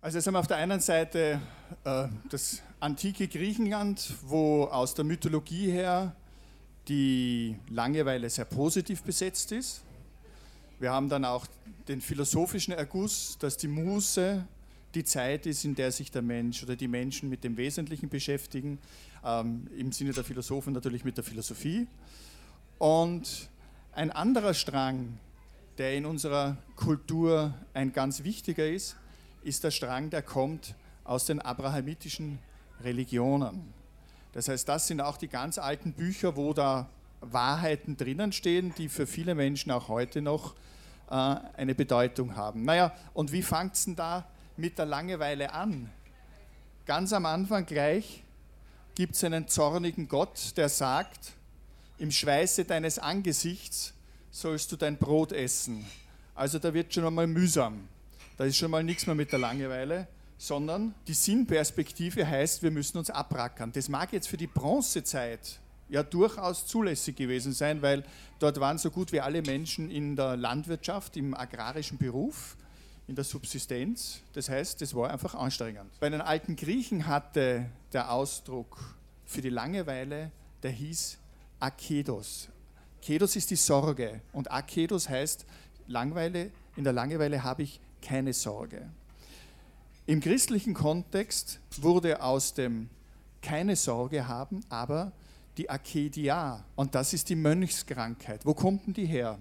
Also jetzt haben wir auf der einen Seite äh, das antike Griechenland, wo aus der Mythologie her die Langeweile sehr positiv besetzt ist. Wir haben dann auch den philosophischen Erguss, dass die Muse die Zeit ist, in der sich der Mensch oder die Menschen mit dem Wesentlichen beschäftigen, ähm, im Sinne der Philosophen natürlich mit der Philosophie. Und ein anderer Strang, der in unserer Kultur ein ganz wichtiger ist, ist der Strang, der kommt aus den abrahamitischen Religionen. Das heißt, das sind auch die ganz alten Bücher, wo da Wahrheiten drinnen stehen, die für viele Menschen auch heute noch äh, eine Bedeutung haben. Naja, und wie fängt es denn da mit der Langeweile an? Ganz am Anfang gleich gibt es einen zornigen Gott, der sagt, im Schweiße deines Angesichts sollst du dein Brot essen. Also da wird schon einmal mühsam. Da ist schon mal nichts mehr mit der Langeweile, sondern die Sinnperspektive heißt, wir müssen uns abrackern. Das mag jetzt für die Bronzezeit ja durchaus zulässig gewesen sein, weil dort waren so gut wie alle Menschen in der Landwirtschaft, im agrarischen Beruf, in der Subsistenz. Das heißt, das war einfach anstrengend. Bei den alten Griechen hatte der Ausdruck für die Langeweile, der hieß Akedos. Kedos ist die Sorge und Akedos heißt Langweile, in der Langeweile habe ich keine Sorge. Im christlichen Kontext wurde aus dem keine Sorge haben, aber die Akedia. Und das ist die Mönchskrankheit. Wo kommt denn die her?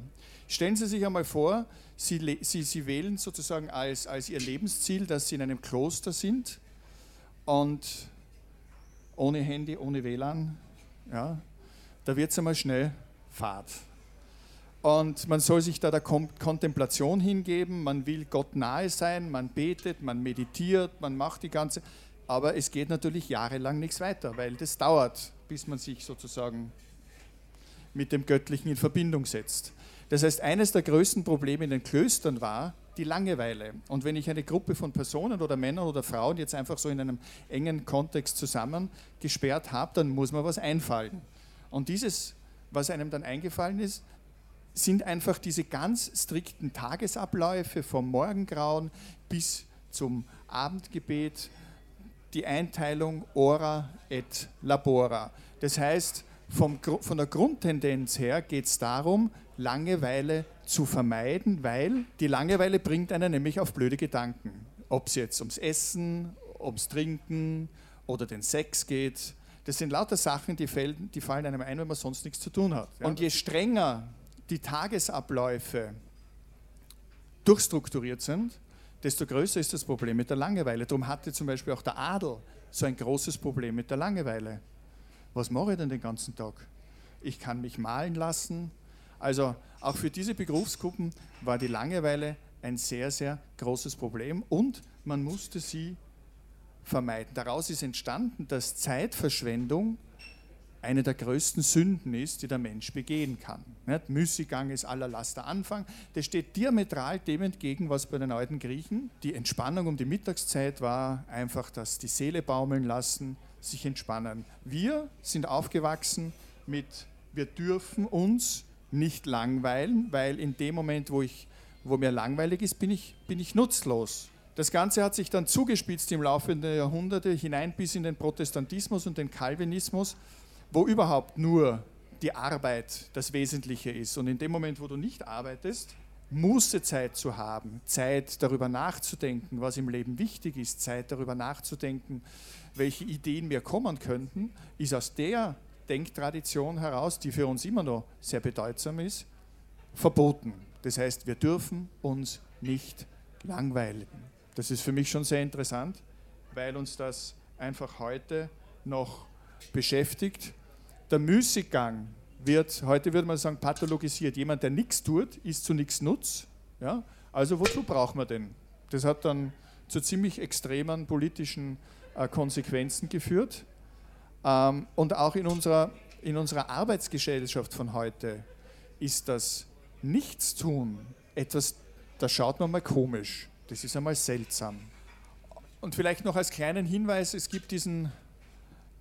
Stellen Sie sich einmal vor, Sie, Sie, Sie wählen sozusagen als, als Ihr Lebensziel, dass Sie in einem Kloster sind und ohne Handy, ohne WLAN, ja, da wird es einmal schnell Fahrt. Und man soll sich da der Kontemplation hingeben, man will Gott nahe sein, man betet, man meditiert, man macht die ganze. Aber es geht natürlich jahrelang nichts weiter, weil das dauert, bis man sich sozusagen mit dem Göttlichen in Verbindung setzt. Das heißt, eines der größten Probleme in den Klöstern war die Langeweile. Und wenn ich eine Gruppe von Personen oder Männern oder Frauen jetzt einfach so in einem engen Kontext zusammengesperrt habe, dann muss man was einfallen. Und dieses, was einem dann eingefallen ist, sind einfach diese ganz strikten Tagesabläufe vom Morgengrauen bis zum Abendgebet, die Einteilung ora et labora. Das heißt, vom, von der Grundtendenz her geht es darum, Langeweile zu vermeiden, weil die Langeweile bringt einen nämlich auf blöde Gedanken. Ob es jetzt ums Essen, ums Trinken oder den Sex geht. Das sind lauter Sachen, die, fallen, die fallen einem ein, wenn man sonst nichts zu tun hat. Und je strenger die Tagesabläufe durchstrukturiert sind, desto größer ist das Problem mit der Langeweile. Darum hatte zum Beispiel auch der Adel so ein großes Problem mit der Langeweile. Was mache ich denn den ganzen Tag? Ich kann mich malen lassen. Also auch für diese Berufsgruppen war die Langeweile ein sehr, sehr großes Problem und man musste sie vermeiden. Daraus ist entstanden, dass Zeitverschwendung eine der größten Sünden ist, die der Mensch begehen kann. Nicht? Müßiggang ist aller Laster Anfang. Das steht diametral dem entgegen, was bei den alten Griechen die Entspannung um die Mittagszeit war, einfach das die Seele baumeln lassen, sich entspannen. Wir sind aufgewachsen mit, wir dürfen uns nicht langweilen, weil in dem Moment, wo, ich, wo mir langweilig ist, bin ich, bin ich nutzlos. Das Ganze hat sich dann zugespitzt im Laufe der Jahrhunderte hinein bis in den Protestantismus und den Calvinismus wo überhaupt nur die Arbeit das Wesentliche ist. Und in dem Moment, wo du nicht arbeitest, Mußezeit zu haben, Zeit darüber nachzudenken, was im Leben wichtig ist, Zeit darüber nachzudenken, welche Ideen mir kommen könnten, ist aus der Denktradition heraus, die für uns immer noch sehr bedeutsam ist, verboten. Das heißt, wir dürfen uns nicht langweilen. Das ist für mich schon sehr interessant, weil uns das einfach heute noch beschäftigt. Der Müßiggang wird, heute würde man sagen, pathologisiert. Jemand, der nichts tut, ist zu nichts Nutz. Ja? Also wozu braucht man den? Das hat dann zu ziemlich extremen politischen äh, Konsequenzen geführt. Ähm, und auch in unserer, in unserer Arbeitsgesellschaft von heute ist das Nichtstun etwas, da schaut man mal komisch. Das ist einmal seltsam. Und vielleicht noch als kleinen Hinweis, es gibt diesen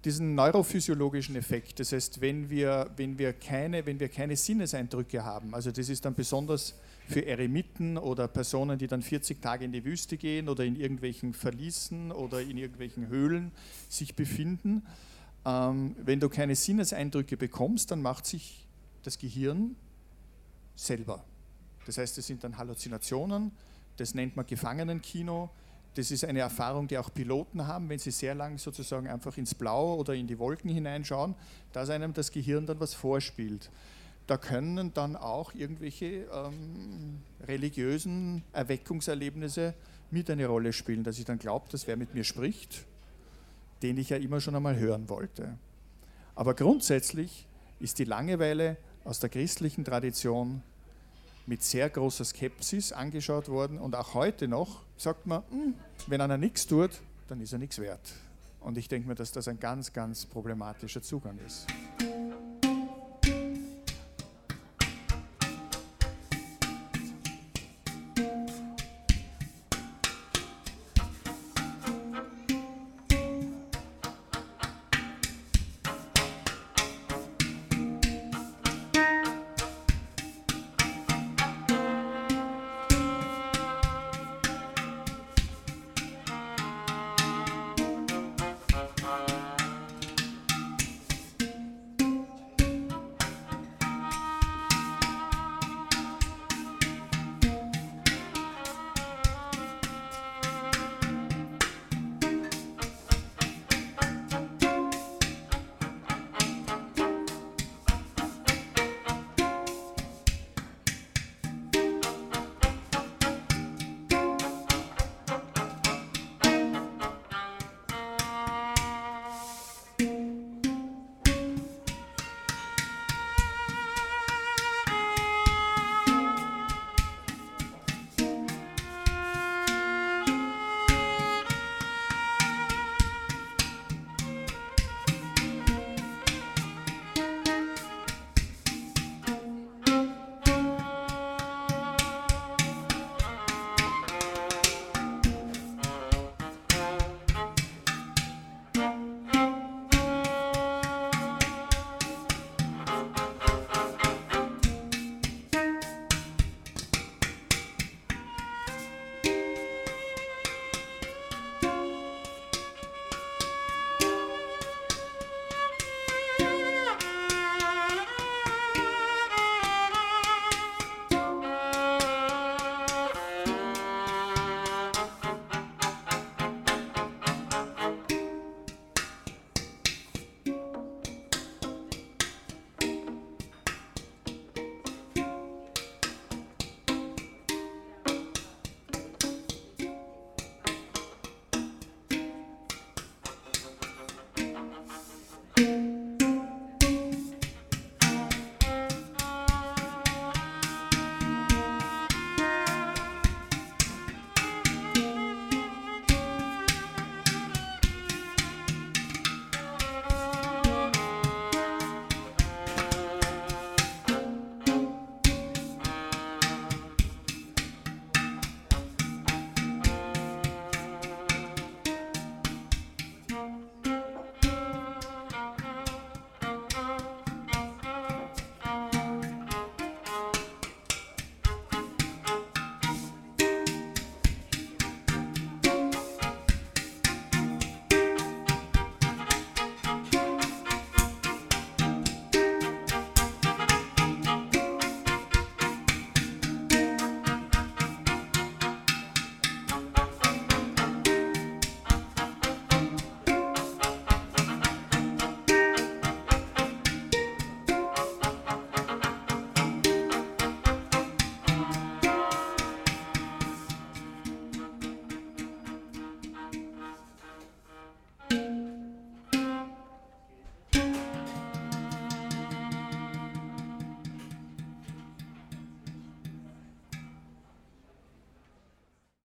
diesen neurophysiologischen Effekt. Das heißt, wenn wir, wenn, wir keine, wenn wir keine Sinneseindrücke haben, also das ist dann besonders für Eremiten oder Personen, die dann 40 Tage in die Wüste gehen oder in irgendwelchen Verließen oder in irgendwelchen Höhlen sich befinden, ähm, wenn du keine Sinneseindrücke bekommst, dann macht sich das Gehirn selber. Das heißt, es sind dann Halluzinationen, das nennt man Gefangenenkino. Das ist eine Erfahrung, die auch Piloten haben, wenn sie sehr lang sozusagen einfach ins Blaue oder in die Wolken hineinschauen, dass einem das Gehirn dann was vorspielt. Da können dann auch irgendwelche ähm, religiösen Erweckungserlebnisse mit eine Rolle spielen, dass ich dann glaube, dass wer mit mir spricht, den ich ja immer schon einmal hören wollte. Aber grundsätzlich ist die Langeweile aus der christlichen Tradition mit sehr großer Skepsis angeschaut worden und auch heute noch sagt man, hm, wenn einer nichts tut, dann ist er nichts wert. Und ich denke mir, dass das ein ganz, ganz problematischer Zugang ist.